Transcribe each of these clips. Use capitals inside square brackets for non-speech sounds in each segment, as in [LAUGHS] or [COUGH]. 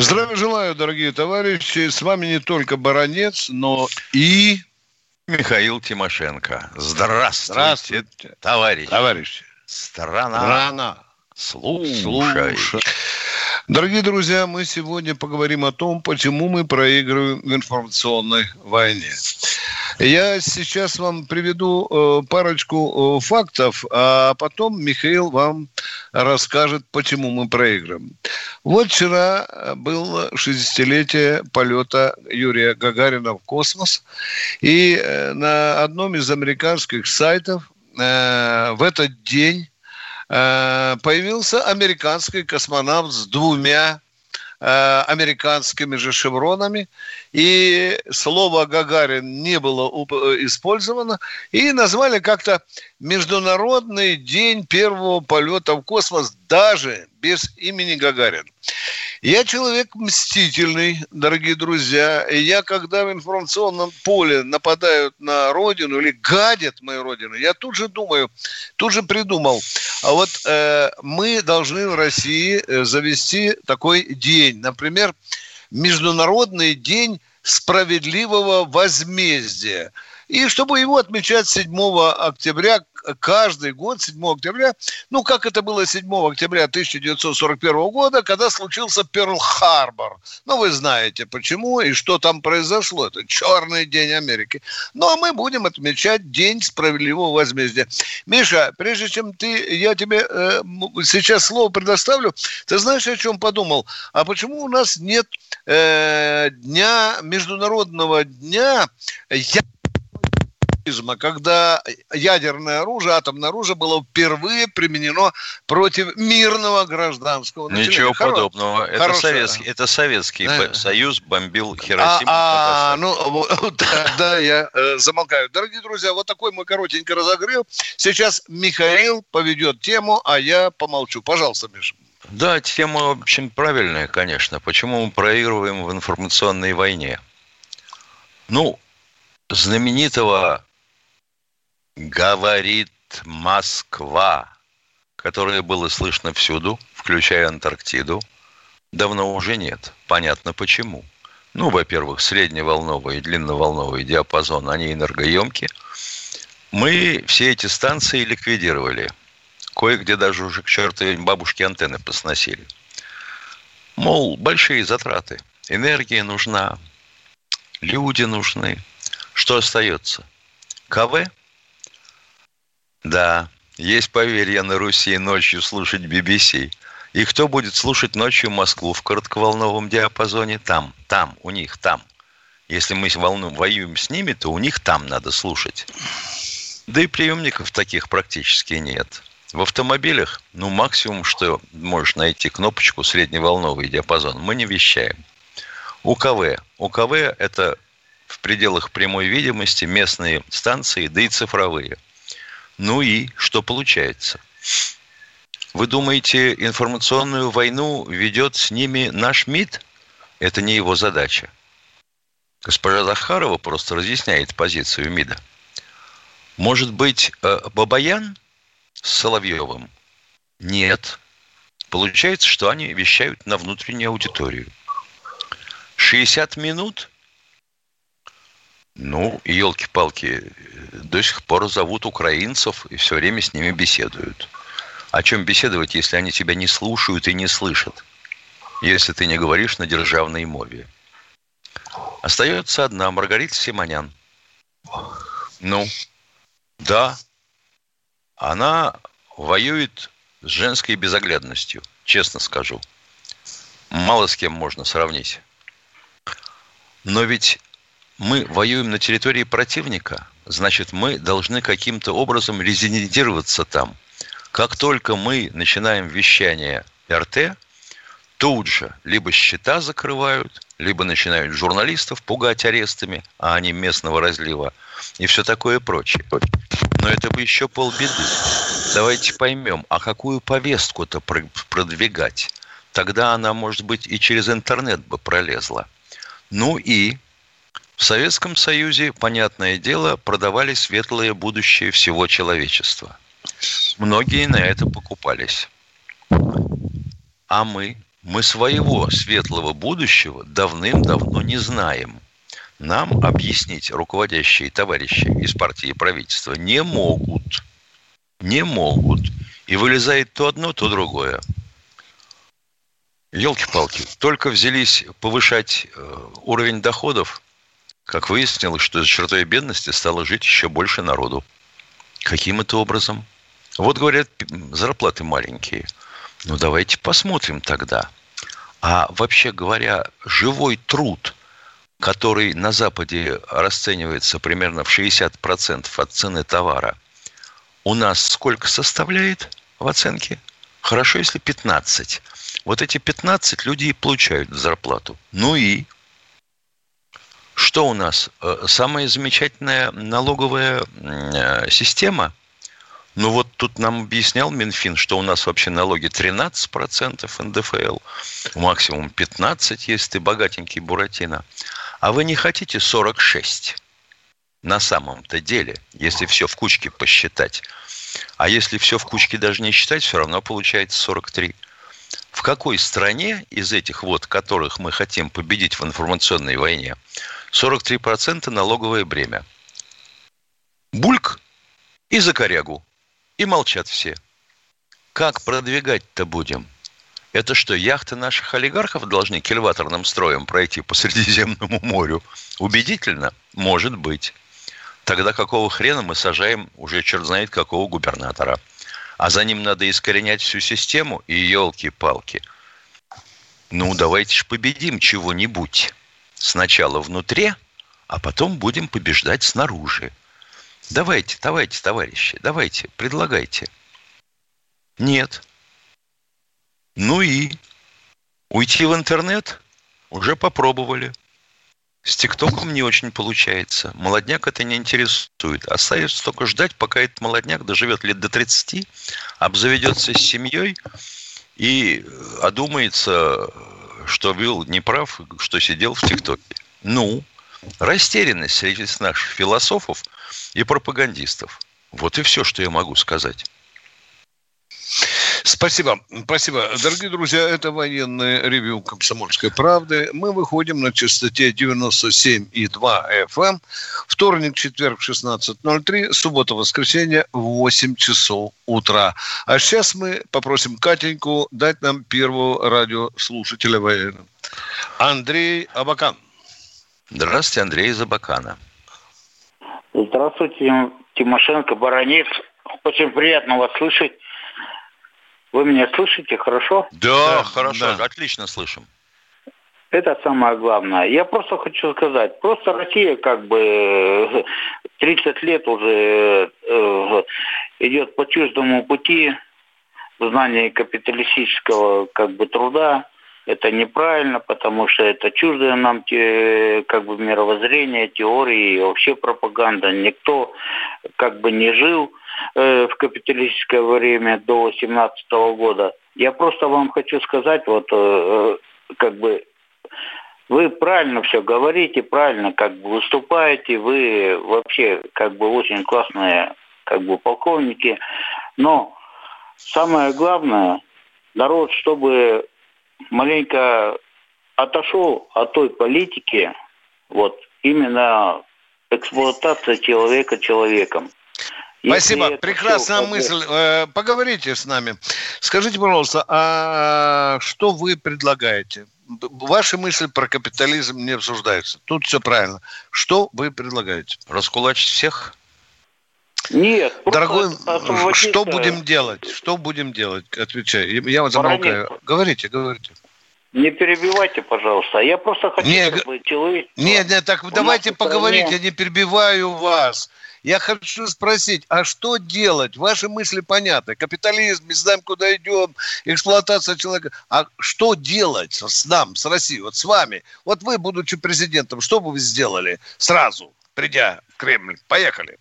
Здравия желаю, дорогие товарищи. С вами не только Баранец, но и... Михаил Тимошенко. Здравствуйте, Здравствуйте. товарищ. Товарищи. Страна. Рано. Слушай. Слушай. Дорогие друзья, мы сегодня поговорим о том, почему мы проигрываем в информационной войне. Я сейчас вам приведу э, парочку э, фактов, а потом Михаил вам расскажет, почему мы проигрываем. Вот вчера было 60-летие полета Юрия Гагарина в космос, и э, на одном из американских сайтов э, в этот день э, появился американский космонавт с двумя э, американскими же шевронами, и слово «Гагарин» не было э, использовано, и назвали как-то Международный день первого полета в космос даже без имени Гагарин. Я человек мстительный, дорогие друзья. И я, когда в информационном поле нападают на родину или гадят мою родину, я тут же думаю, тут же придумал. А вот э, мы должны в России э, завести такой день. Например, Международный день справедливого возмездия. И чтобы его отмечать 7 октября, каждый год 7 октября, ну, как это было 7 октября 1941 года, когда случился Перл-Харбор. Ну, вы знаете, почему и что там произошло. Это черный день Америки. Ну, а мы будем отмечать День справедливого возмездия. Миша, прежде чем ты, я тебе э, сейчас слово предоставлю, ты знаешь, о чем подумал? А почему у нас нет э, дня, международного дня я когда ядерное оружие, атомное оружие было впервые применено против мирного гражданского населения. Ничего Хоро... подобного. Это хорошая- советский, это Советский Да. Союз бомбил А, Хиросиму. а, ну, [LAUGHS] да, я э, замолкаю. Дорогие друзья, вот такой мой коротенький разогрев. Сейчас Михаил поведет тему, а я помолчу. Пожалуйста, Миша. Да, тема очень правильная, конечно. Почему мы проигрываем в информационной войне? Ну, знаменитого «Говорит Москва», которое было слышно всюду, включая Антарктиду, давно уже нет. Понятно почему. Ну, во-первых, средневолновый и длинноволновый диапазон, они энергоемки. Мы все эти станции ликвидировали. Кое-где даже уже к чертовой бабушке антенны посносили. Мол, большие затраты. Энергия нужна, люди нужны. Что остается? КВ? Да, есть поверье на Руси ночью слушать BBC. И кто будет слушать ночью Москву в коротковолновом диапазоне? Там, там, у них, там. Если мы волну, воюем с ними, то у них там надо слушать. Да и приемников таких практически нет. В автомобилях, ну, максимум, что можешь найти кнопочку средневолновый диапазон, мы не вещаем. УКВ. УКВ – это в пределах прямой видимости местные станции, да и цифровые. Ну и что получается? Вы думаете, информационную войну ведет с ними наш МИД? Это не его задача. Госпожа Захарова просто разъясняет позицию МИДа. Может быть, э, Бабаян с Соловьевым? Нет. Получается, что они вещают на внутреннюю аудиторию. 60 минут? Ну, елки-палки, до сих пор зовут украинцев и все время с ними беседуют. О чем беседовать, если они тебя не слушают и не слышат? Если ты не говоришь на державной мове. Остается одна, Маргарита Симонян. Ну, да, она воюет с женской безоглядностью, честно скажу. Мало с кем можно сравнить. Но ведь мы воюем на территории противника, значит, мы должны каким-то образом резидентироваться там. Как только мы начинаем вещание РТ, тут же либо счета закрывают, либо начинают журналистов пугать арестами, а они местного разлива, и все такое прочее. Но это бы еще полбеды. Давайте поймем, а какую повестку-то продвигать? Тогда она, может быть, и через интернет бы пролезла. Ну и в Советском Союзе, понятное дело, продавали светлое будущее всего человечества. Многие на это покупались. А мы, мы своего светлого будущего давным-давно не знаем. Нам объяснить руководящие товарищи из партии и правительства не могут. Не могут. И вылезает то одно, то другое. Елки-палки, только взялись повышать э, уровень доходов, как выяснилось, что за чертой бедности стало жить еще больше народу. Каким это образом? Вот говорят, зарплаты маленькие – ну, давайте посмотрим тогда. А вообще говоря, живой труд, который на Западе расценивается примерно в 60% от цены товара, у нас сколько составляет в оценке? Хорошо, если 15. Вот эти 15 люди и получают зарплату. Ну и что у нас? Э, самая замечательная налоговая э, система – ну вот тут нам объяснял Минфин, что у нас вообще налоги 13% НДФЛ, максимум 15%, если ты богатенький Буратино. А вы не хотите 46% на самом-то деле, если все в кучке посчитать. А если все в кучке даже не считать, все равно получается 43. В какой стране из этих вот, которых мы хотим победить в информационной войне, 43% налоговое бремя? Бульк и за корягу. И молчат все. Как продвигать-то будем? Это что, яхты наших олигархов должны кильваторным строем пройти по Средиземному морю? Убедительно? Может быть. Тогда какого хрена мы сажаем уже черт знает какого губернатора? А за ним надо искоренять всю систему и елки-палки. Ну, давайте ж победим чего-нибудь. Сначала внутри, а потом будем побеждать снаружи. Давайте, давайте, товарищи, давайте, предлагайте. Нет. Ну и уйти в интернет уже попробовали. С ТикТоком не очень получается. Молодняк это не интересует. Остается только ждать, пока этот молодняк доживет лет до 30, обзаведется с семьей и одумается, что был неправ, что сидел в ТикТоке. Ну, растерянность среди наших философов и пропагандистов. Вот и все, что я могу сказать. Спасибо, спасибо. Дорогие друзья, это военное ревю «Комсомольской правды». Мы выходим на частоте 97,2 FM. Эм. Вторник, четверг, 16.03, суббота, воскресенье, 8 часов утра. А сейчас мы попросим Катеньку дать нам первого радиослушателя военного. Андрей Абакан. Здравствуйте, Андрей Забакана. Здравствуйте, Тимошенко, Баранец. Очень приятно вас слышать. Вы меня слышите хорошо? Да, да хорошо, да. отлично слышим. Это самое главное. Я просто хочу сказать, просто Россия как бы 30 лет уже э, идет по чуждому пути в знании капиталистического как бы труда это неправильно, потому что это чуждое нам те, как бы мировоззрение, теории и вообще пропаганда. Никто как бы не жил э, в капиталистическое время до 17 года. Я просто вам хочу сказать, вот э, э, как бы вы правильно все говорите, правильно как бы выступаете, вы вообще как бы очень классные как бы полковники, но самое главное, народ, чтобы маленько отошел от той политики, вот именно эксплуатация человека человеком. Спасибо. Прекрасная мысль. Э, поговорите с нами. Скажите, пожалуйста, а что вы предлагаете? Ваши мысли про капитализм не обсуждаются. Тут все правильно. Что вы предлагаете? Раскулачить всех? Нет. Дорогой, [LAUGHS] что будем делать? Что будем делать? Отвечай. Я вас замолкаю. Говорите, говорите. Не перебивайте, пожалуйста. Я просто хочу, не, чтобы человек... Нет, нет, так давайте поговорить, стране... я не перебиваю вас. Я хочу спросить, а что делать? Ваши мысли понятны. Капитализм, не знаем, куда идем, эксплуатация человека. А что делать с нам, с Россией, вот с вами? Вот вы, будучи президентом, что бы вы сделали сразу, придя в Кремль? Поехали.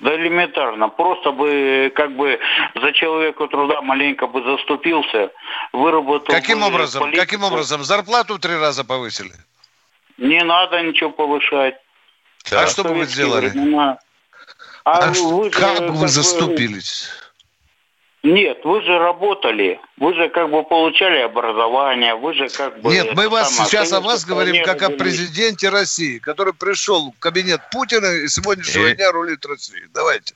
Да элементарно. Просто бы как бы за человека труда маленько бы заступился, выработал Каким образом? политику. Каким образом? Зарплату в три раза повысили? Не надо ничего повышать. А что бы вы сделали? времена. А, А, вы же, как бы как вы бы, заступились? Нет, вы же работали, вы же как бы получали образование, вы же как бы... Нет, мы вас самое, сейчас о вас говорим как о президенте России, который пришел в кабинет Путина и с сегодняшнего И- дня рулит Россией. Давайте.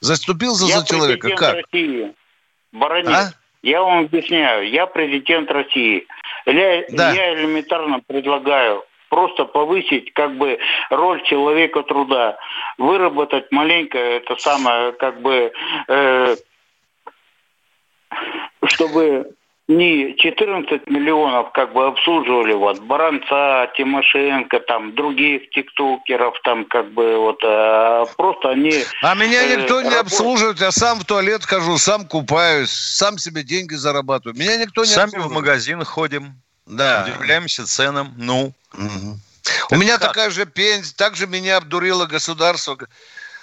Заступился Я за человека. президент Как? России. Баранец, А? я вам объясняю, я президент России. Я, Да. я элементарно предлагаю просто повысить как бы роль человека труда, выработать маленько это самое как бы, э, чтобы не 14 миллионов как бы обслуживали вот Баранца, Тимошенко, там других тиктокеров, там как бы вот а просто они А меня э, никто не работ- обслуживает, я сам в туалет хожу, сам купаюсь, сам себе деньги зарабатываю. Меня никто не Сами в обслуживает. магазин ходим, Да. удивляемся ценам. Ну, Мгм. У меня как? такая же пенсия, так же меня обдурило государство.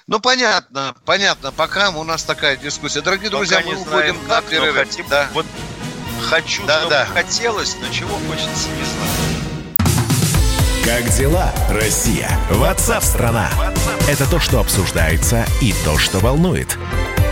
Ну, понятно, понятно. Пока у нас такая дискуссия. Дорогие друзья, пока мы не уходим на перерыв. хотим. Да. Вот хочу, Да, чтобы да. хотелось, но чего хочется, не знаю. Как дела, Россия? Ватсап-страна! Это то, что обсуждается и то, что волнует.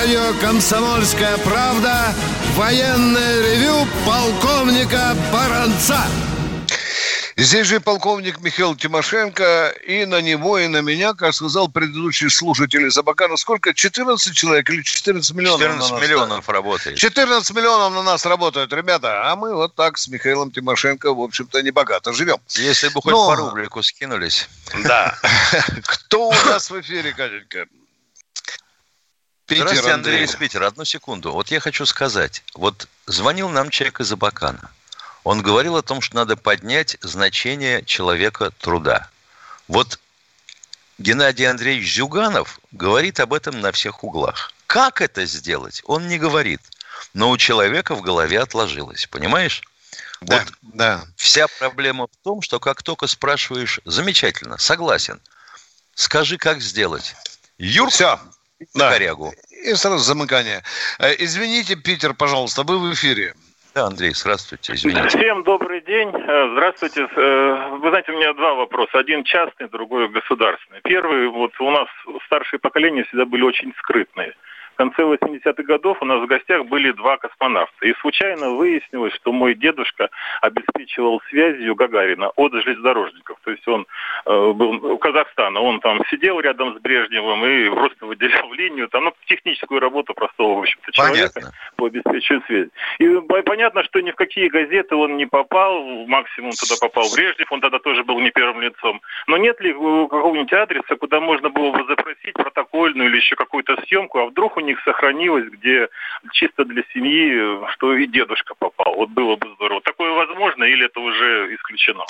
Радио «Комсомольская правда» военное ревю полковника Баранца. Здесь же полковник Михаил Тимошенко, и на него, и на меня, как сказал предыдущий слушатель из Абакана, сколько? 14 человек или 14 миллионов? на 14 нас? миллионов работает. 14 миллионов на нас работают, ребята, а мы вот так с Михаилом Тимошенко, в общем-то, не богато живем. Если бы хоть Но- по рублику скинулись. Да. [LAUGHS] Кто у нас в эфире, Катенька? Питер, Здравствуйте, Андрей Андрей. из Питера. Одну секунду. Вот я хочу сказать. Вот звонил нам человек из Абакана. Он говорил о том, что надо поднять значение человека труда. Вот Геннадий Андреевич Зюганов говорит об этом на всех углах. Как это сделать? Он не говорит. Но у человека в голове отложилось. Понимаешь? Да, Вот да. Вся проблема в том, что как только спрашиваешь, замечательно, согласен. Скажи, как сделать. Юрк Все. Да. корягу. И сразу замыкание. Э, Извините, Питер, пожалуйста, вы в эфире. Да, Андрей, здравствуйте, извините. Всем добрый день. Э, Здравствуйте. Э, Вы знаете, у меня два вопроса. Один частный, другой государственный. Первый, вот у нас старшее поколение всегда были очень скрытные. Конце 80-х годов у нас в гостях были два космонавта. И случайно выяснилось, что мой дедушка обеспечивал связью Гагарина от железнодорожников. То есть он э, был у Казахстана. Он там сидел рядом с Брежневым и просто выделял [LAUGHS] линию. Там, ну, техническую работу простого, в общем-то, человека Понятно. по обеспечению связи. И по- понятно, что ни в какие газеты он не попал, максимум туда попал Брежнев, он тогда тоже был не первым лицом. Но нет ли э, какого-нибудь адреса, куда можно было бы запросить протокольную или еще какую-то съемку, а вдруг у них сохранилось, где чисто для семьи, э, что и дедушка попал. Вот было бы здорово. Такое возможно или это уже исключено?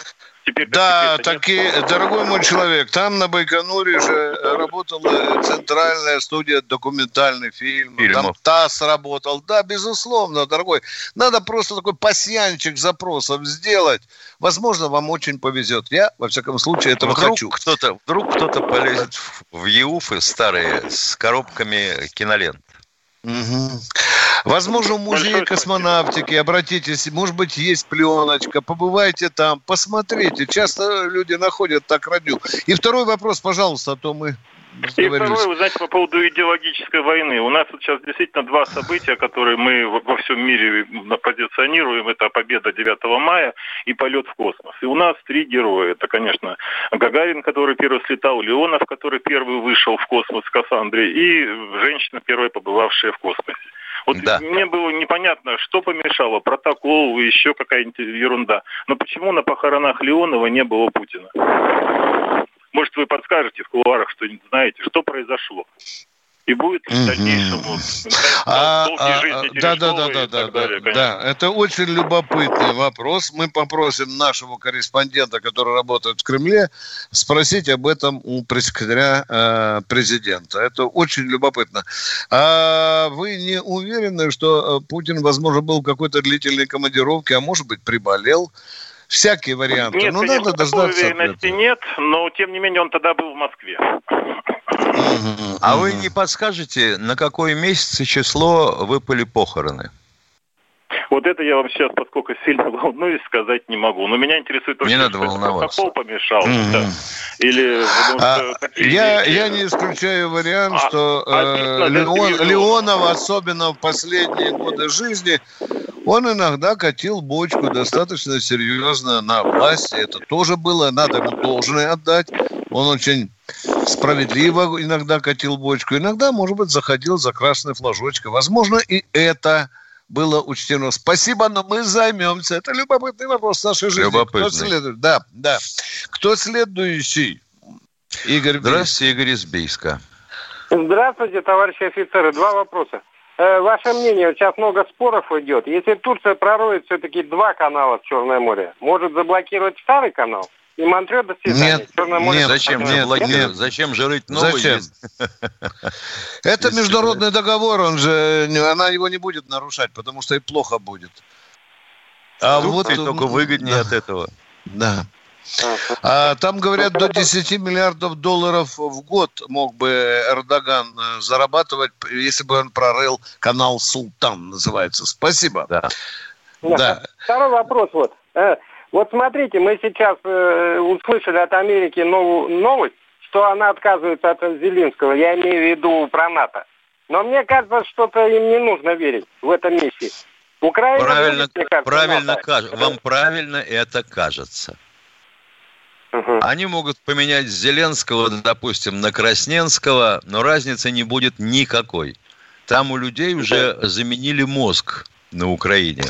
Теперь Да, секрета нет? таки, дорогой мой человек, там на Байконуре же работала центральная студия документальный фильм. Там Фильмов. ТАСС работал. Да, безусловно, дорогой. Надо просто такой пасьянчик запросов сделать. Возможно, вам очень повезет. Я, во всяком случае, этого вдруг хочу. кто-то, вдруг кто-то полезет в- в ЕУФы старые с коробками кинолент. Мгм. Возможно, в музее космонавтики, обратитесь, может быть, есть пленочка, побывайте там, посмотрите. Часто люди находят так радио. И второй вопрос, пожалуйста, а то мы И второе, вы знаете, по поводу идеологической войны. У нас вот сейчас действительно два события, которые мы во всем мире позиционируем. Это победа 9 мая и полет в космос. И у нас три героя. Это, конечно, Гагарин, который первый слетал, Леонов, который первый вышел в космос с Кассандрой, и женщина, первая побывавшая в космосе. Вот да. мне было непонятно, что помешало, протокол, еще какая-нибудь ерунда. Но почему на похоронах Леонова не было Путина? Может, вы подскажете в кулуарах что-нибудь знаете, что произошло? И будет в дальнейшем вот, а, а, да, да, да, да, да, далее, да, да, это очень любопытный вопрос. Мы попросим нашего корреспондента, который работает в Кремле, спросить об этом у пресс-секретаря э, президента. Это очень любопытно. А вы не уверены, что э, Путин, возможно, был в какой-то длительной командировке, а может быть, приболел? Всякие варианты. Нет, но надо дождаться. уверенности нет, но тем не менее он тогда был в Москве. А вы не подскажете, на какое месяц и число выпали похороны? Вот это я вам сейчас, поскольку сильно волнуюсь, сказать не могу. Но меня интересует только, не надо волноваться. протокол помешал. Mm-hmm. Да. Или, а, я, я не исключаю вариант, а, что э, Леон, Леонов, особенно в последние годы жизни, он иногда катил бочку достаточно серьезно на власти. Это тоже было, надо ему должное отдать. Он очень справедливо иногда катил бочку. Иногда, может быть, заходил за красной флажочкой. Возможно, и это было учтено. Спасибо, но мы займемся. Это любопытный вопрос нашей жизни. Любопытный. Кто следует? Да, да. Кто следующий? Игорь Здравствуйте, Игорь из Бийска. Здравствуйте, товарищи офицеры. Два вопроса. Э, ваше мнение, сейчас много споров идет. Если Турция пророет все-таки два канала в Черное море, может заблокировать старый канал? И Монтрео до свидания. Нет, нет, зачем, нет, нет, зачем же рыть новый? Зачем? [LAUGHS] Это международный договор, он же, она его не будет нарушать, потому что и плохо будет. А вот только выгоднее да. от этого. Да. А, там говорят, до 10 миллиардов долларов в год мог бы Эрдоган э, зарабатывать, если бы он прорыл канал Султан, называется. Спасибо. Да. да. Второй вопрос вот. Вот смотрите, мы сейчас э, услышали от Америки новую новость, что она отказывается от Зеленского. Я имею в виду про НАТО. Но мне кажется, что-то им не нужно верить в этом миссии. Украина правильно, будет, кажется, правильно каж... вам правильно это кажется. Угу. Они могут поменять Зеленского, допустим, на Красненского, но разницы не будет никакой. Там у людей уже заменили мозг на Украине.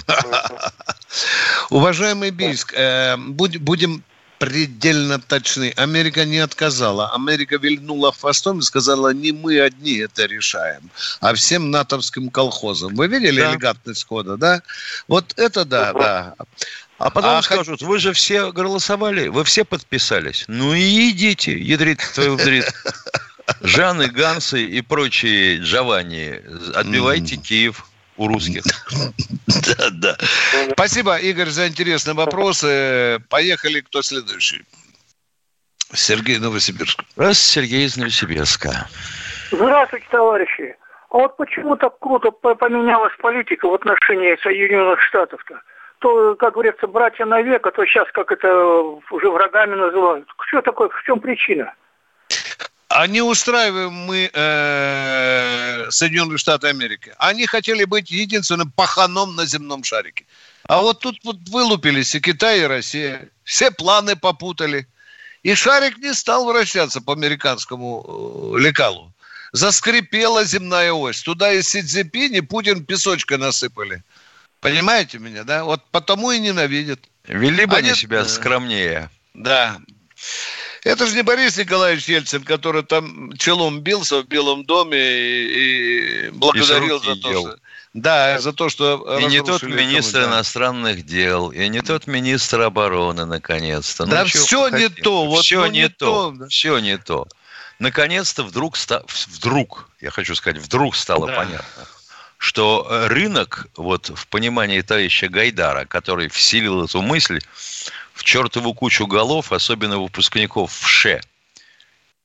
[LAUGHS] Уважаемый Бийск, э, будем предельно точны. Америка не отказала. Америка вильнула хвостом и сказала, не мы одни это решаем, а всем натовским колхозам. Вы видели да. элегантность хода, да? Вот это да, да. А потом а скажут, вы же все голосовали, вы все подписались. Ну и идите, ядрит твою вдрит. [LAUGHS] Жаны, Гансы и прочие Джованни, отбивайте Киев у русских. Да, да. Спасибо, Игорь, за интересные вопросы. Поехали, кто следующий? Сергей Новосибирск. Раз, Сергей из Новосибирска. Здравствуйте, товарищи. А вот почему так круто поменялась политика в отношении Соединенных Штатов-то? То, как говорится, братья навек, а то сейчас как это уже врагами называют. Что такое, в чем причина? А не устраиваем мы э, Соединенные Штаты Америки. Они хотели быть единственным паханом на земном шарике. А вот тут вот вылупились и Китай, и Россия. Все планы попутали. И шарик не стал вращаться по американскому э, лекалу. Заскрипела земная ось. Туда и Си Цзепинь, и Путин песочкой насыпали. Понимаете меня, да? Вот потому и ненавидят. Вели бы они, они себя скромнее. Да. Это же не Борис Николаевич Ельцин, который там челом бился в Белом доме и, и благодарил за то, что... Да, за то, что... И не тот министр иностранных дел, и не тот министр обороны, наконец-то. Ну, да все не то. Вот, все ну, не, не то. то. Все не то. Наконец-то вдруг, вдруг, я хочу сказать, вдруг стало да. понятно, что рынок, вот в понимании товарища Гайдара, который вселил эту мысль, в чертову кучу голов, особенно выпускников в ШЕ,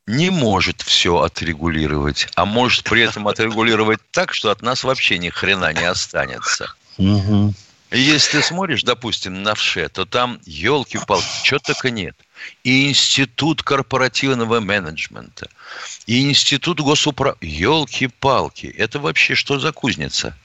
не может все отрегулировать, а может при этом отрегулировать так, что от нас вообще ни хрена не останется. Угу. Если ты смотришь, допустим, на ВШЕ, то там, елки-палки, чего только нет – и Институт корпоративного менеджмента, и Институт госуправления. Елки-палки, это вообще что за кузница?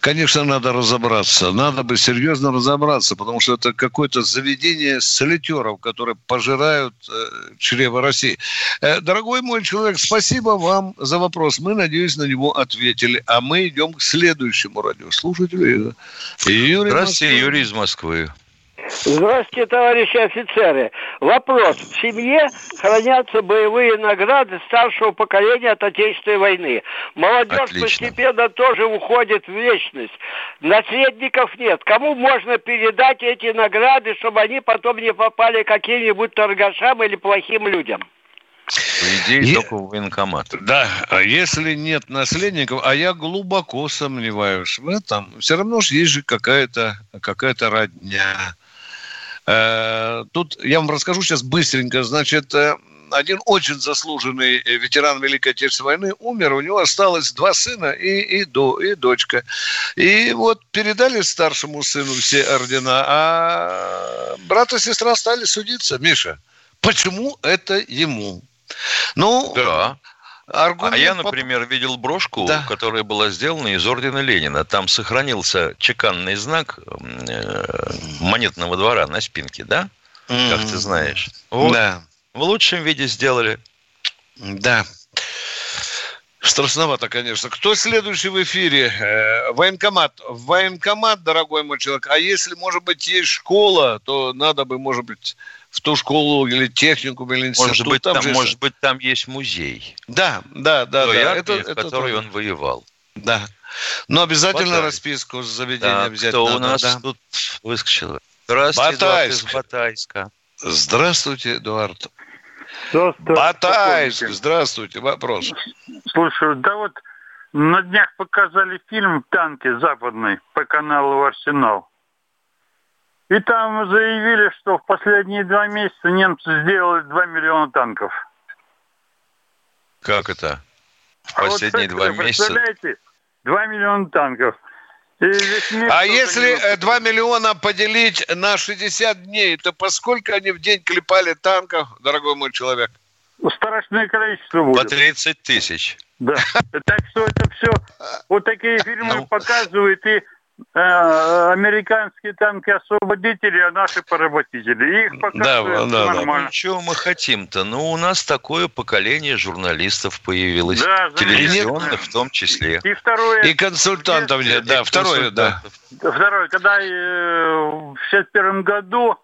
Конечно, надо разобраться. Надо бы серьезно разобраться, потому что это какое-то заведение солитеров, которые пожирают э, чрево России. Э, дорогой мой человек, спасибо вам за вопрос. Мы, надеюсь, на него ответили. А мы идем к следующему радиослушателю. Юрий Здравствуйте, Юрий из Москвы. Здравствуйте, товарищи офицеры. Вопрос. В семье хранятся боевые награды старшего поколения от Отечественной войны. Молодежь Отлично. постепенно тоже уходит в вечность. Наследников нет. Кому можно передать эти награды, чтобы они потом не попали каким-нибудь торгашам или плохим людям? По идее, е... только в военкомат. Да, а если нет наследников, а я глубоко сомневаюсь в этом, все равно же есть же какая-то какая родня. Э, тут я вам расскажу сейчас быстренько. Значит, э, один очень заслуженный ветеран Великой Отечественной войны умер, у него осталось два сына и, и, до, и дочка. И вот передали старшему сыну все ордена, а брат и сестра стали судиться. Миша, почему это ему? Ну, да. Аргумент... А я, например, видел брошку, да. которая была сделана из ордена Ленина. Там сохранился чеканный знак э, монетного двора на спинке, да? Как ты знаешь. Вот. Да. В лучшем виде сделали. Да. Страшновато, конечно. Кто следующий в эфире? Э, военкомат. Военкомат, дорогой мой человек. А если, может быть, есть школа, то надо бы, может быть, в ту школу или технику или институт. Может быть, там, там может быть, там есть музей. Да, да, да. Той да. Армии, это, в это которой он воевал. Да. Но обязательно Батай. расписку с заведения да, взять кто надо. у нас да. тут выскочил? Здравствуйте, Батайск. Эдуард из Батайска. Здравствуйте, Эдуард. Здравствуйте. Батайск, здравствуйте, вопрос. Слушай, да вот на днях показали фильм «Танки» западный по каналу «Арсенал». И там заявили, что в последние два месяца немцы сделали 2 миллиона танков. Как это? В а последние вот, два месяца? Представляете, 2 миллиона танков. А если 2 миллиона поделить на 60 дней, то поскольку они в день клепали танков, дорогой мой человек? Страшное количество будет. По 30 тысяч. Да. [LAUGHS] Так что это все, вот такие фильмы ну... показывают, и Э, американские танки-освободители, а наши поработители. Их показывают да, да, нормально. Да. Чего мы хотим-то? Ну, у нас такое поколение журналистов появилось. Да, телевизионных в том числе. И второе... И консультантов нет, да. Второе, да. Второе, когда э, в 61 году,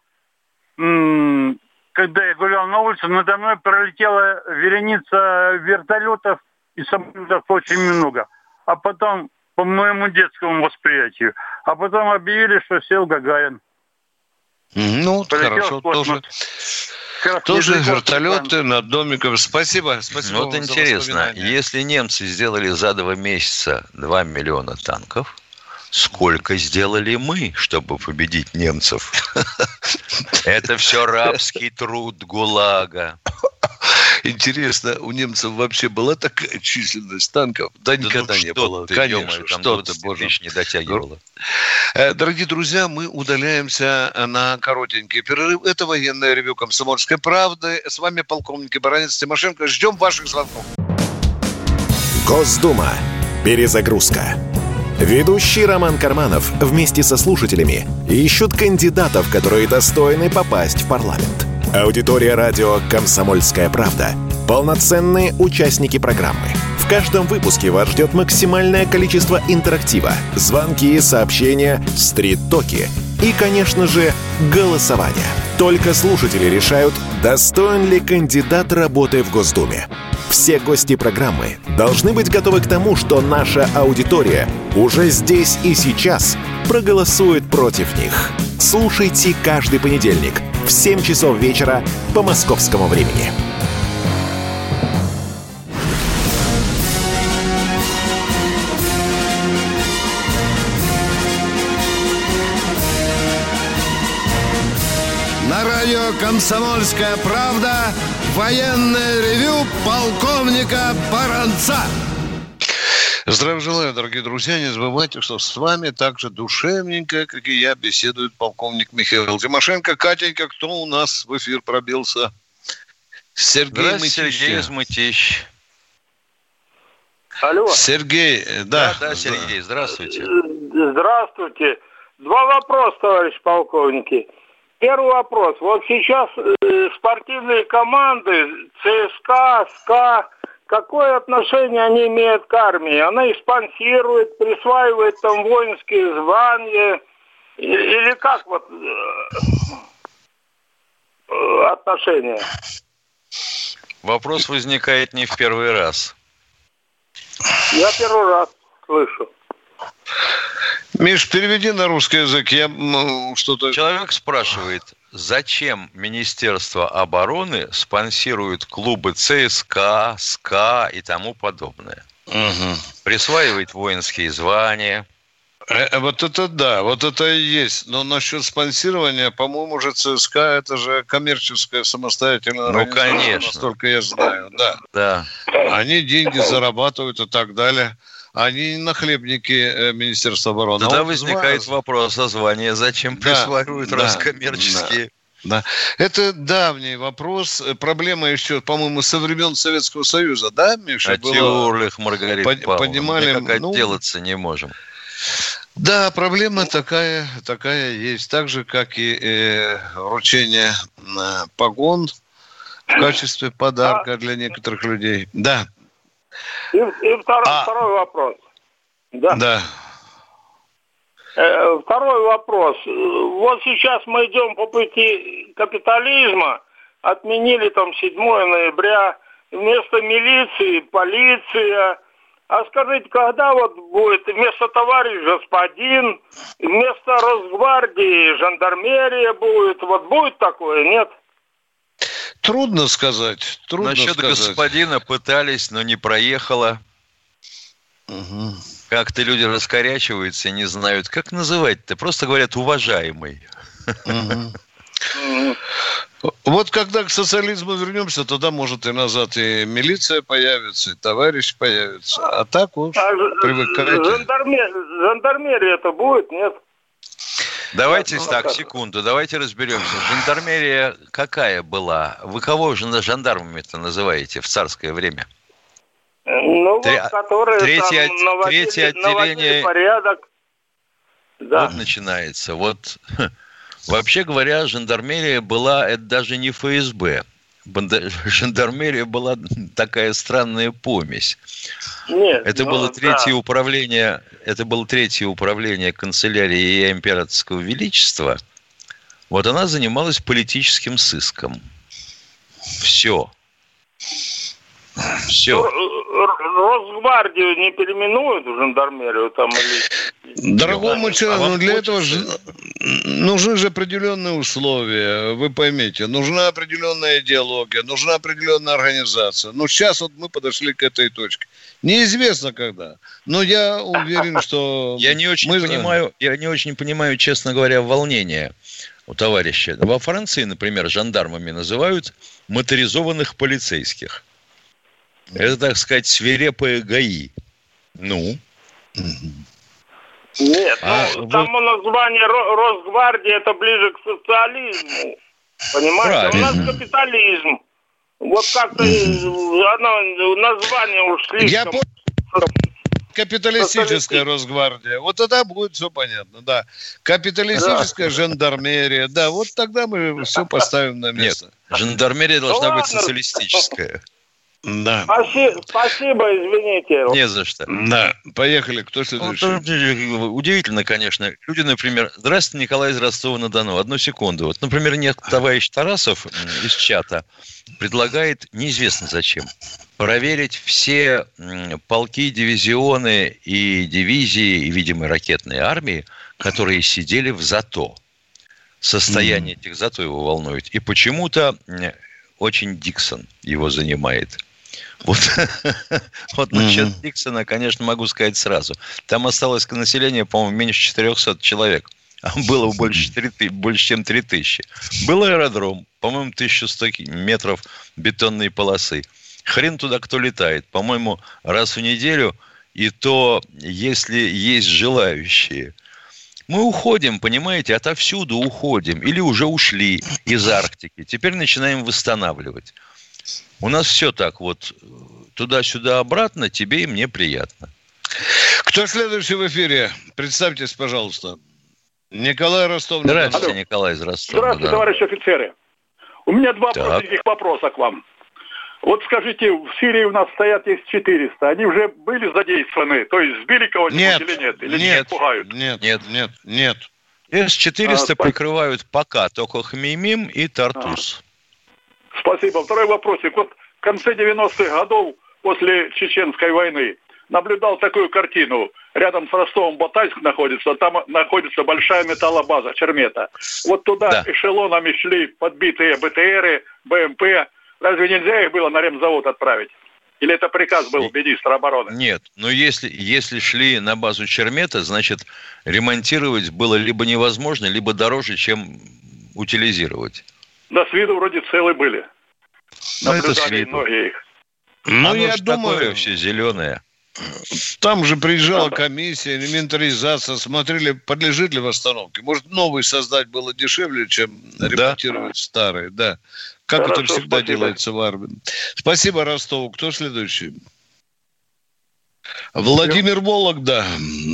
когда я гулял на улице, надо мной пролетела вереница вертолетов и самолетов очень много. А потом по моему детскому восприятию. А потом объявили, что сел Гагарин. Ну, Полетел хорошо, тоже. Как тоже вертолеты над домиком. Спасибо, спасибо. Вот интересно, если немцы сделали за два месяца 2 миллиона танков, сколько сделали мы, чтобы победить немцев? [LAUGHS] Это все рабский труд ГУЛАГа. Интересно, у немцев вообще была такая численность танков? Да, да никогда ну, не было. Ты, Конечно, что-то, боже. не дотягивало. Э, дорогие друзья, мы удаляемся на коротенький перерыв. Это военное ревю «Комсомольской правды». С вами полковник Баранец Тимошенко. Ждем ваших звонков. Госдума. Перезагрузка. Ведущий Роман Карманов вместе со слушателями ищут кандидатов, которые достойны попасть в парламент. Аудитория радио «Комсомольская правда» — полноценные участники программы. В каждом выпуске вас ждет максимальное количество интерактива, звонки, сообщения, стрит-токи и, конечно же, голосование. Только слушатели решают, достоин ли кандидат работы в Госдуме. Все гости программы должны быть готовы к тому, что наша аудитория уже здесь и сейчас проголосует против них. Слушайте каждый понедельник в 7 часов вечера по московскому времени. На радио «Комсомольская правда» военное ревю полковника Баранца. Здравия желаю, дорогие друзья. Не забывайте, что с вами также душевненько, как и я, беседует полковник Михаил Тимошенко. Катенька, кто у нас в эфир пробился? Сергей Мытищ. Сергей из Мытищ. Алло. Сергей, да. Да, да, Сергей, здравствуйте. Здравствуйте. Два вопроса, товарищ полковники. Первый вопрос. Вот сейчас э, спортивные команды ЦСКА, СКА, какое отношение они имеют к армии? Она их спонсирует, присваивает там воинские звания? Или как вот э, отношения? Вопрос возникает не в первый раз. Я первый раз слышу. Миш, переведи на русский язык. Я что-то... Человек спрашивает, зачем Министерство обороны спонсирует клубы ЦСКА, СКА и тому подобное? Угу. Присваивает воинские звания. Э, э, вот это да, вот это и есть. Но насчет спонсирования, по-моему, уже ЦСКА это же коммерческая самостоятельная Ну, конечно. Настолько я знаю, да. Да. Они деньги зарабатывают и так далее они не нахлебники э, Министерства обороны. Тогда а возникает звание... вопрос, а звание зачем присваивают, да, раз да, коммерческие? Да. Это давний вопрос. Проблема еще, по-моему, со времен Советского Союза, да, Миша? О Теорлих, Маргарита Под, Павловна. Поднимали, Никак ну, отделаться не можем. Да, проблема такая, такая есть. Так же, как и э, вручение э, погон в качестве подарка для некоторых людей. Да. И, и второй, а... второй вопрос. Да. да. Э, второй вопрос. Вот сейчас мы идем по пути капитализма. Отменили там 7 ноября. Вместо милиции полиция. А скажите, когда вот будет вместо товарищ господин, вместо Росгвардии жандармерия будет? Вот будет такое, нет? Трудно сказать. Трудно Насчет сказать. господина пытались, но не проехало. Угу. Как-то люди раскорячиваются, не знают, как называть-то. Просто говорят «уважаемый». Угу. [LAUGHS] Вот когда к социализму вернемся, тогда, может, и назад и милиция появится, и товарищ появится. А так уж а привыкайте. Жандармерия, жандармерия это будет, нет? Давайте ну, так, секунду, давайте разберемся. Жандармерия какая была? Вы кого же жандармами-то называете в царское время? Ну, Три... вот, которые третье, там наводили, третье отделение... порядок. Да. Вот начинается. Вот, [LAUGHS] вообще говоря, жандармерия была, это даже не ФСБ [LAUGHS] жандармерия была такая странная помесь. Нет, это ну, было третье да. управление, это было третье управление канцелярии императорского величества. Вот она занималась политическим сыском. Все. Все. Росгвардию не переименуют в жандармерию там или... Дорогому человеку, а для этого же нужны же определенные условия, вы поймите. Нужна определенная идеология, нужна определенная организация. Ну, сейчас вот мы подошли к этой точке. Неизвестно когда, но я уверен, [LAUGHS] что... Я не очень мы... понимаю, я не очень понимаю, честно говоря, волнение у товарища. Во Франции, например, жандармами называют моторизованных полицейских. Это, так сказать, свирепые ГАИ. Ну? Нет, а, ну, вот... само название Росгвардии это ближе к социализму. Понимаете? Правильно. У нас капитализм. Вот как-то оно, название уж слишком... Я понял. Капиталистическая Росгвардия. Вот тогда будет все понятно, да. Капиталистическая да. жандармерия. Да, вот тогда мы все поставим на место. Нет, жандармерия должна ну, быть социалистическая. Да. Спасибо, спасибо, извините. Не за что. Да, поехали. Кто следующий? Ну, удивительно, конечно. Люди, например, здравствуйте, Николай из Ростова-на-Дону. Одну секунду. Вот, например, нет, товарищ Тарасов из чата предлагает, неизвестно зачем, проверить все полки, дивизионы и дивизии, и, видимо, ракетные армии, которые сидели в ЗАТО. Состояние mm. этих ЗАТО его волнует. И почему-то очень Диксон его занимает. Вот, [LAUGHS] вот насчет mm-hmm. Диксона, конечно, могу сказать сразу. Там осталось население, по-моему, меньше 400 человек. А было больше, 3, больше чем 3000. Был аэродром, по-моему, 1100 метров бетонной полосы. Хрен туда кто летает. По-моему, раз в неделю и то, если есть желающие, мы уходим, понимаете, отовсюду уходим. Или уже ушли из Арктики. Теперь начинаем восстанавливать. У нас все так вот туда-сюда обратно, тебе и мне приятно. Кто следующий в эфире? Представьтесь, пожалуйста. Николай Ростов. Здравствуйте, Алло. Николай из Ростова. Здравствуйте, да. товарищи офицеры. У меня два так. простеньких вопроса к вам. Вот скажите, в Сирии у нас стоят есть 400. Они уже были задействованы? То есть сбили кого-нибудь нет, или нет? Или нет, пугают? Нет, нет, нет, нет. С-400 а, прикрывают пока только Хмеймим и Тартус. А. Спасибо. Второй вопросик. Вот в конце 90-х годов, после Чеченской войны, наблюдал такую картину. Рядом с Ростовом Батайск находится, там находится большая металлобаза Чермета. Вот туда да. эшелонами шли подбитые БТРы, БМП. Разве нельзя их было на ремзавод отправить? Или это приказ был министра обороны? Нет, но если, если шли на базу Чермета, значит, ремонтировать было либо невозможно, либо дороже, чем утилизировать. Да, с виду вроде целые были. Ну, это с виду. многие их. Ну, Оно я думаю, такое все зеленое. Там же приезжала комиссия, инвентаризация, смотрели, подлежит ли восстановке. Может, новый создать было дешевле, чем ремонтировать да. старый, да. Как Хорошо, это всегда спасибо. делается в армии. Спасибо, Ростову. Кто следующий? Владимир Вологда.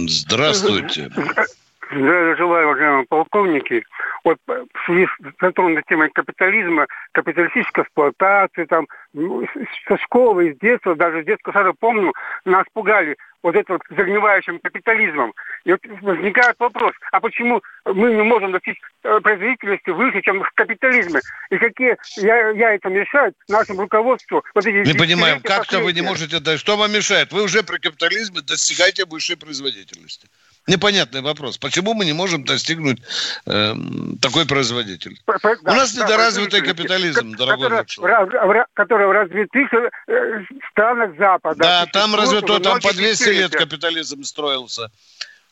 Здравствуйте. [LAUGHS] Желаю, уважаемые полковники вот в связи с затронутой темой капитализма, капиталистической эксплуатации, там, ну, со школы, из детства, даже с детского сада помню, нас пугали вот этим вот загнивающим капитализмом. И вот возникает вопрос, а почему мы не можем достичь э, производительности выше, чем в капитализме? И какие я, я это мешает нашему руководству? Вот эти не понимаем, как-то вы не можете... Что вам мешает? Вы уже при капитализме достигаете высшей производительности. Непонятный вопрос. Почему мы не можем достигнуть э, такой производитель? Да, У нас да, недоразвитый капитализм, дорогой который, человек. Который в развитых э, странах Запада. Да, там развитой, там по 200 лет капитализм строился.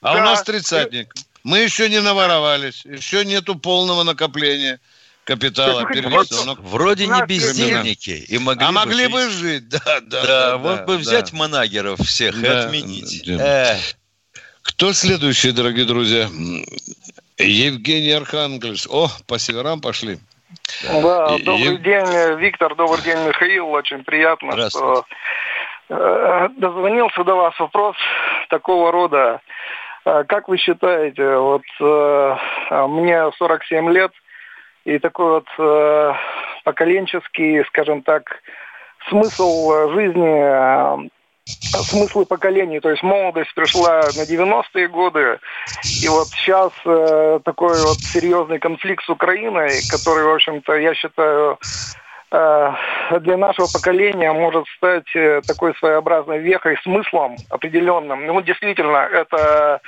А да. у нас тридцатник. Мы еще не наворовались, еще нету полного накопления капитала переведенного. Вроде не бездельники. И могли а могли бы жить, да, да. Да, да вот да, бы взять да. манагеров всех да, и отменить. Да. Кто следующий, дорогие друзья? Евгений Архангельс. О, по северам пошли. Да, и, добрый и... день, Виктор, добрый день, Михаил. Очень приятно, что э, дозвонился до вас. Вопрос такого рода. Э, как вы считаете, вот э, мне 47 лет, и такой вот э, поколенческий, скажем так, смысл жизни смыслы поколений. То есть молодость пришла на 90-е годы, и вот сейчас э, такой вот серьезный конфликт с Украиной, который, в общем-то, я считаю, э, для нашего поколения может стать э, такой своеобразной вехой, смыслом определенным. Ну, действительно, это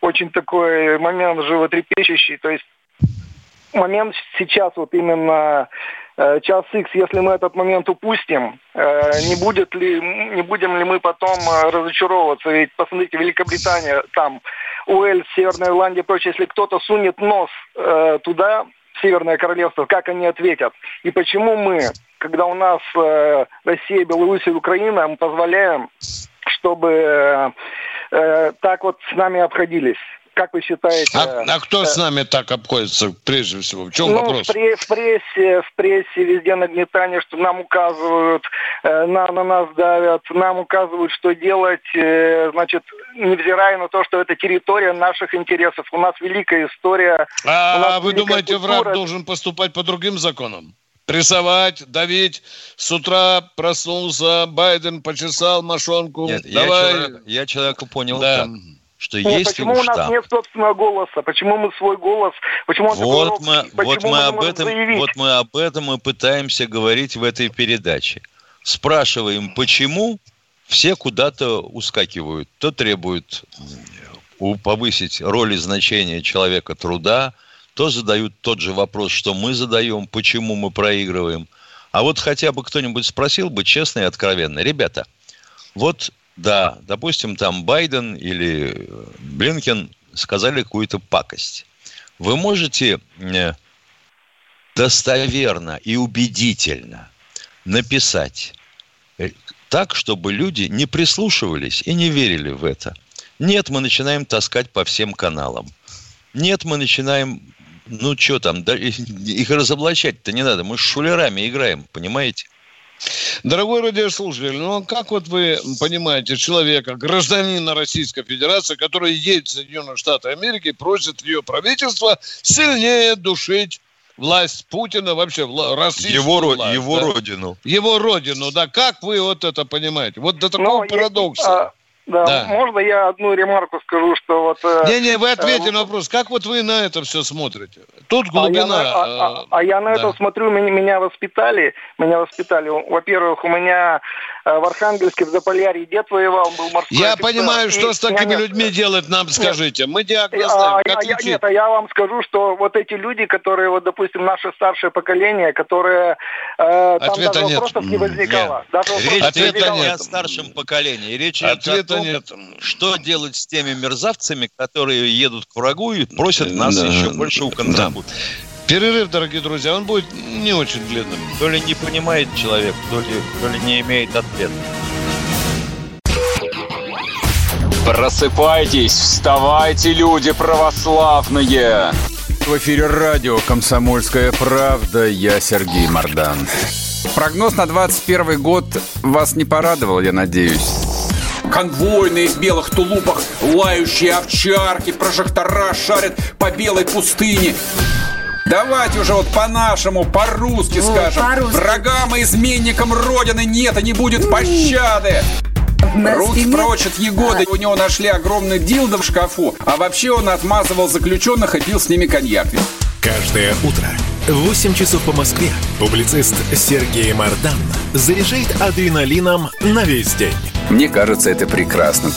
очень такой момент животрепещущий. То есть момент сейчас вот именно э, час X, если мы этот момент упустим, э, не будет ли, не будем ли мы потом э, разочаровываться? Ведь посмотрите, Великобритания, там, Уэльс, Северная Ирландия и прочее, если кто-то сунет нос туда, в Северное Королевство, как они ответят? И почему мы, когда у нас Россия, Беларусь и Украина, мы позволяем, чтобы так вот с нами обходились? Как вы считаете? А, а кто с нами так обходится прежде всего? В чем ну, вопрос? В, в прессе, в прессе везде нагнетание, что нам указывают, э, на, на нас давят, нам указывают, что делать. Э, значит, невзирая на то, что это территория наших интересов. У нас великая история. А, а вы думаете, культура. враг должен поступать по другим законам? прессовать, давить. С утра проснулся, Байден почесал мошонку. Нет, Давай. Я, человек, я человека понял да. так что нет, если почему у нас там... нет собственного голоса? Почему мы свой голос? Почему он вот мы, вот мы, мы об этом, заявить? вот мы об этом и пытаемся говорить в этой передаче. Спрашиваем, почему все куда-то ускакивают. То требуют повысить роль и значение человека труда, то задают тот же вопрос, что мы задаем, почему мы проигрываем. А вот хотя бы кто-нибудь спросил бы честно и откровенно, ребята, вот да, допустим, там Байден или э, Блинкен сказали какую-то пакость. Вы можете э, достоверно и убедительно написать, э, так, чтобы люди не прислушивались и не верили в это. Нет, мы начинаем таскать по всем каналам. Нет, мы начинаем, ну что там, да, [LAUGHS] их разоблачать-то не надо. Мы с шулерами играем, понимаете? Дорогой радиослушатель, ну а как вот вы понимаете человека, гражданина Российской Федерации, который едет в Соединенные Штаты Америки, просит ее правительство сильнее душить власть Путина, вообще российскую его, власть. Его да? родину. Его родину, да. Как вы вот это понимаете? Вот до такого ну, парадокса. Я, а, да, да, можно я одну ремарку скажу, что вот... Э, Не-не, вы ответьте э, на вопрос, как вот вы на это все смотрите? Тут глубина... А я, а, а, а я на да. это смотрю, меня, меня воспитали, меня воспитали. Во-первых, у меня э, в Архангельске, в Заполярье дед воевал, он был морской Я офицер. понимаю, что и, с такими нет, людьми делать нам, скажите. Нет. Мы диагноз знаем, а, как я, Нет, а я вам скажу, что вот эти люди, которые, вот, допустим, наше старшее поколение, которые... Э, там Ответа даже нет. вопросов не возникало. Нет. Даже речь идет не о старшем поколении. Речь идет о том, нет. что делать с теми мерзавцами, которые едут к врагу и просят нас да, еще больше уконтрабут. Да. Перерыв, дорогие друзья, он будет не очень длинным. То ли не понимает человек, то ли, то ли не имеет ответа. Просыпайтесь, вставайте, люди православные! В эфире радио «Комсомольская правда». Я Сергей Мордан. Прогноз на 21 год вас не порадовал, я надеюсь. Конвойные в белых тулупах, лающие овчарки, прожектора шарят по белой пустыне. Давайте уже вот по-нашему, по-русски вот, скажем. По Врагам и изменникам Родины нет и не будет пощады. Руки прочь от Егоды. У него нашли огромный дилдо в шкафу. А вообще он отмазывал заключенных и пил с ними коньяк. Каждое утро в 8 часов по Москве публицист Сергей Мардан заряжает адреналином на весь день. Мне кажется, это прекрасно.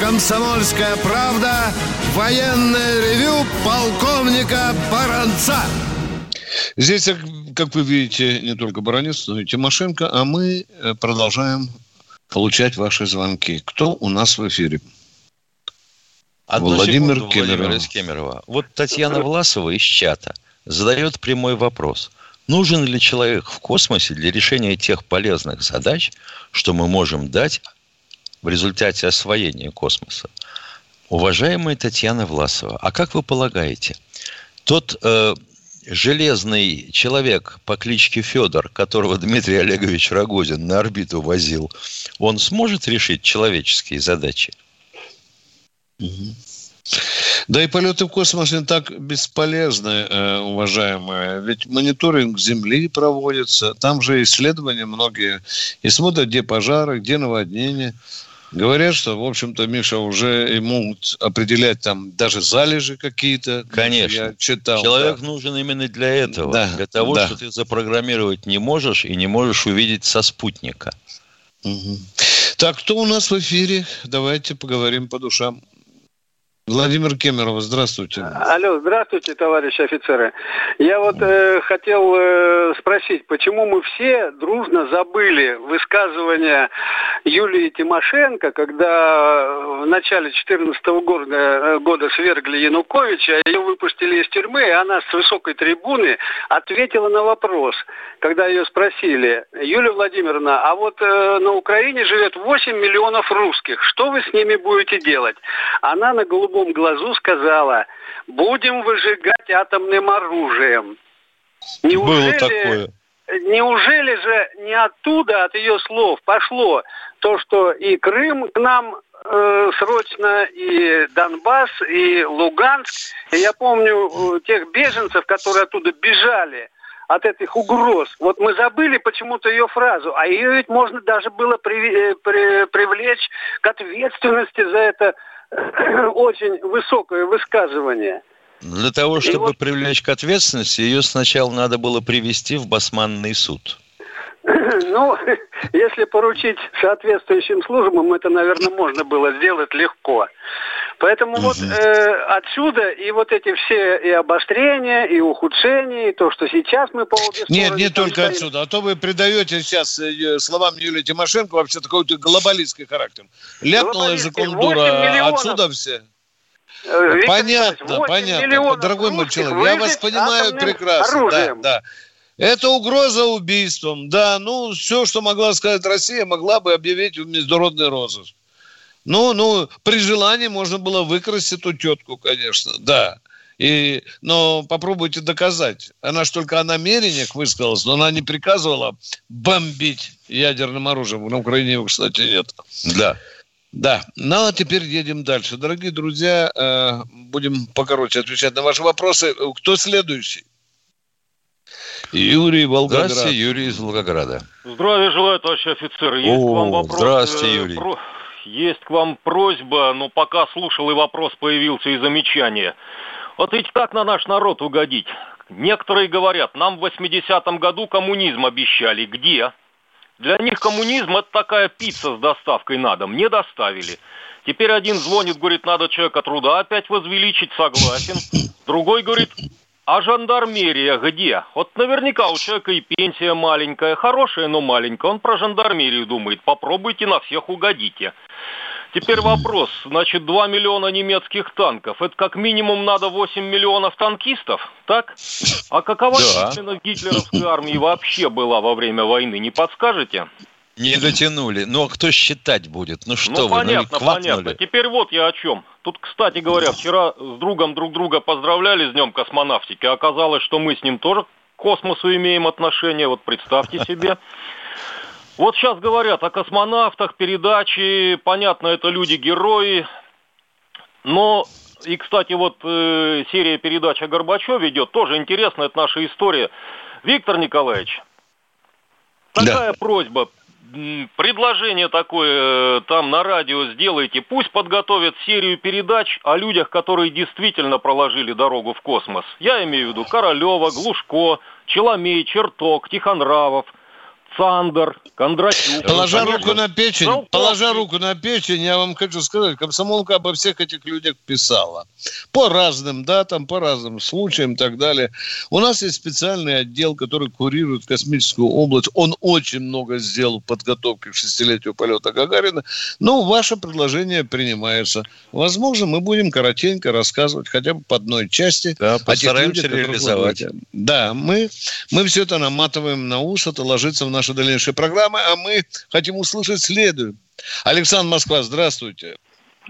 «Комсомольская правда» военное ревю полковника Баранца. Здесь, как вы видите, не только Баранец, но и Тимошенко, а мы э, продолжаем получать ваши звонки. Кто у нас в эфире? Одну Владимир секунду. Владимир из Кемерово. Вот Татьяна Власова из чата задает прямой вопрос. Нужен ли человек в космосе для решения тех полезных задач, что мы можем дать в результате освоения космоса? Уважаемая Татьяна Власова, а как вы полагаете, тот э, железный человек по кличке Федор, которого Дмитрий Олегович Рогозин на орбиту возил, он сможет решить человеческие задачи? Да и полеты в космос не так бесполезны, э, уважаемые. Ведь мониторинг Земли проводится, там же исследования многие, и смотрят, где пожары, где наводнения. Говорят, что, в общем-то, Миша, уже и могут определять там даже залежи какие-то. Конечно. Я читал. Человек да. нужен именно для этого. Да. Для того, да. что ты запрограммировать не можешь и не можешь увидеть со спутника. Угу. Так, кто у нас в эфире? Давайте поговорим по душам. Владимир Кемеров, здравствуйте. Алло, здравствуйте, товарищи офицеры. Я вот э, хотел э, спросить, почему мы все дружно забыли высказывание Юлии Тимошенко, когда в начале 2014 года, э, года свергли Януковича, ее выпустили из тюрьмы, и она с высокой трибуны ответила на вопрос, когда ее спросили, Юлия Владимировна, а вот э, на Украине живет 8 миллионов русских, что вы с ними будете делать? Она на голубом голубом глазу сказала, будем выжигать атомным оружием. Неужели, Было такое. Неужели же не оттуда, от ее слов, пошло то, что и Крым к нам э, срочно, и Донбасс, и Луганск. И я помню э, тех беженцев, которые оттуда бежали от этих угроз. Вот мы забыли почему-то ее фразу, а ее ведь можно даже было при, э, при, привлечь к ответственности за это [COUGHS] очень высокое высказывание. Для того, чтобы вот... привлечь к ответственности, ее сначала надо было привести в басманный суд. [COUGHS] Ну, если поручить соответствующим службам, это, наверное, можно было сделать легко. Поэтому вот э, отсюда и вот эти все и обострения, и ухудшения, и то, что сейчас мы по обе Нет, не только стоим. отсюда. А то вы придаете сейчас э, словам Юлии Тимошенко вообще такой глобалистский характер. Ляпнула языком дура, отсюда все. Э, Виктор понятно, понятно. Дорогой мой человек, я вас понимаю прекрасно. Оружием. Да, да. Это угроза убийством. Да, ну, все, что могла сказать Россия, могла бы объявить в международный розыск. Ну, ну, при желании можно было выкрасть эту тетку, конечно, да. И, но попробуйте доказать. Она же только о намерениях высказалась, но она не приказывала бомбить ядерным оружием. На Украине его, кстати, нет. Да. Да. Ну, а теперь едем дальше. Дорогие друзья, э, будем покороче отвечать на ваши вопросы. Кто следующий? Юрий Волгоград. Здравствуйте, Юрий из Волгограда. Здравия желаю, товарищ офицер. Есть О, к вам вопрос. Здравствуйте, э, Юрий. Про... Есть к вам просьба, но пока слушал и вопрос появился и замечание. Вот ведь как на наш народ угодить? Некоторые говорят, нам в 80-м году коммунизм обещали. Где? Для них коммунизм это такая пицца с доставкой на дом. Не доставили. Теперь один звонит, говорит, надо человека труда опять возвеличить, согласен. Другой говорит, а жандармерия где? Вот наверняка у человека и пенсия маленькая, хорошая, но маленькая. Он про жандармерию думает. Попробуйте на всех угодите. Теперь вопрос. Значит, 2 миллиона немецких танков. Это как минимум надо 8 миллионов танкистов, так? А какова да. численность гитлеровской армии вообще была во время войны, не подскажете? Не дотянули. Ну, а кто считать будет? Ну, что ну, вы, понятно, ну, понятно. Теперь вот я о чем. Тут, кстати говоря, вчера с другом друг друга поздравляли с Днем космонавтики. Оказалось, что мы с ним тоже к космосу имеем отношение. Вот представьте себе. Вот сейчас говорят о космонавтах, передачи. Понятно, это люди-герои. Но и, кстати, вот э, серия передач о Горбачеве идет. Тоже интересно, это наша история. Виктор Николаевич, такая да. просьба предложение такое э, там на радио сделайте. Пусть подготовят серию передач о людях, которые действительно проложили дорогу в космос. Я имею в виду Королева, Глушко, Челомей, Черток, Тихонравов – Сандер, Кондратюк. Положа руку на печень, Золотовский. положа руку на печень, я вам хочу сказать, комсомолка обо всех этих людях писала. По разным датам, по разным случаям и так далее. У нас есть специальный отдел, который курирует космическую область. Он очень много сделал в подготовке к шестилетию полета Гагарина. Но ваше предложение принимается. Возможно, мы будем коротенько рассказывать хотя бы по одной части. Да, постараемся людях, реализовать. Да, мы, мы все это наматываем на ус, это ложится в наш наша дальнейшая программа, а мы хотим услышать следует. Александр Москва, здравствуйте.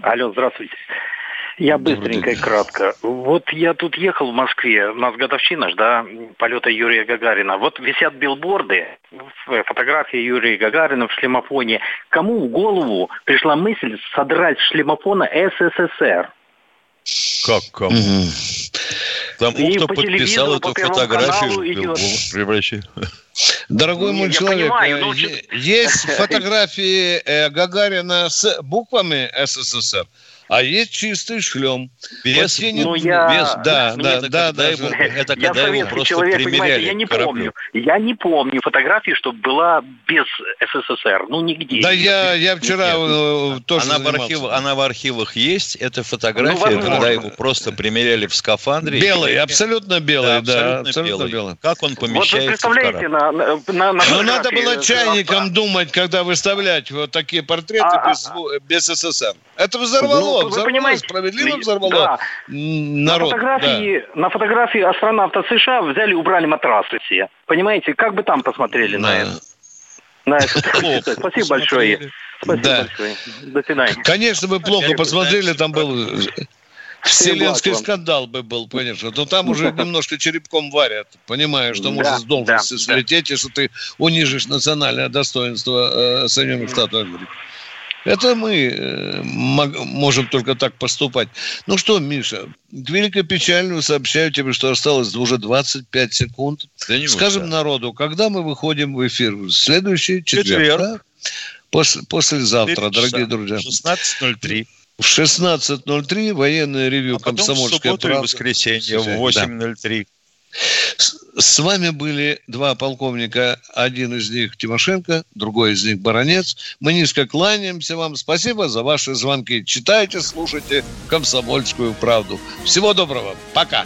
Алло, здравствуйте. Я быстренько и кратко. Вот я тут ехал в Москве, у нас годовщина ж, да, полета Юрия Гагарина. Вот висят билборды, фотографии Юрия Гагарина в шлемофоне. Кому в голову пришла мысль содрать с шлемофона СССР? Как кому? Угу. Тому, и кто по подписал эту фотографию, превращай. Дорогой мой человек, понимаю, но... Э, есть [LAUGHS] фотографии э, Гагарина с буквами СССР. А есть чистый шлем. Без, ну, я... без да, ну, да, это да, да. Его, это я когда его просто человек, примеряли. Я не помню. Я не помню фотографии, чтобы была без СССР. Ну, нигде. Да, я, я вчера Нет. Э, тоже она в, архив, она в архивах есть. Это фотография, ну, когда его просто примеряли в скафандре. Белый, абсолютно белый, да. да абсолютно, абсолютно белый. белый. Как он помещается вот представляете, на, на, на, на Ну, надо было чайником думать, когда выставлять вот такие портреты а, без, а, без СССР. Это взорвало ну, взорвало, вы понимаете, справедливо взорвало да. народ. На фотографии, да. на фотографии астронавта США взяли, убрали матрасы все. Понимаете, как бы там посмотрели да. на это? На это. [LAUGHS] Спасибо большое. Спасибо да. большое. До свидания. Конечно, вы плохо посмотрели, там был Вселенский скандал бы был, конечно. Но там уже [LAUGHS] немножко черепком варят, понимая, что может с должности слететь, и что ты унижишь национальное достоинство э, Соединенных Штатов Америки. Это мы э, можем только так поступать. Ну что, Миша, к великой печали сообщаю тебе, что осталось уже 25 секунд. Да Скажем да. народу, когда мы выходим в эфир? Следующий четверг, четверг. Да? После, послезавтра, дорогие друзья. 16.03. В 16.03 военное ревю а «Комсомольская правда». в субботу правда. и воскресенье в 8.03. Да. С, вами были два полковника, один из них Тимошенко, другой из них Баранец. Мы низко кланяемся вам. Спасибо за ваши звонки. Читайте, слушайте «Комсомольскую правду». Всего доброго. Пока.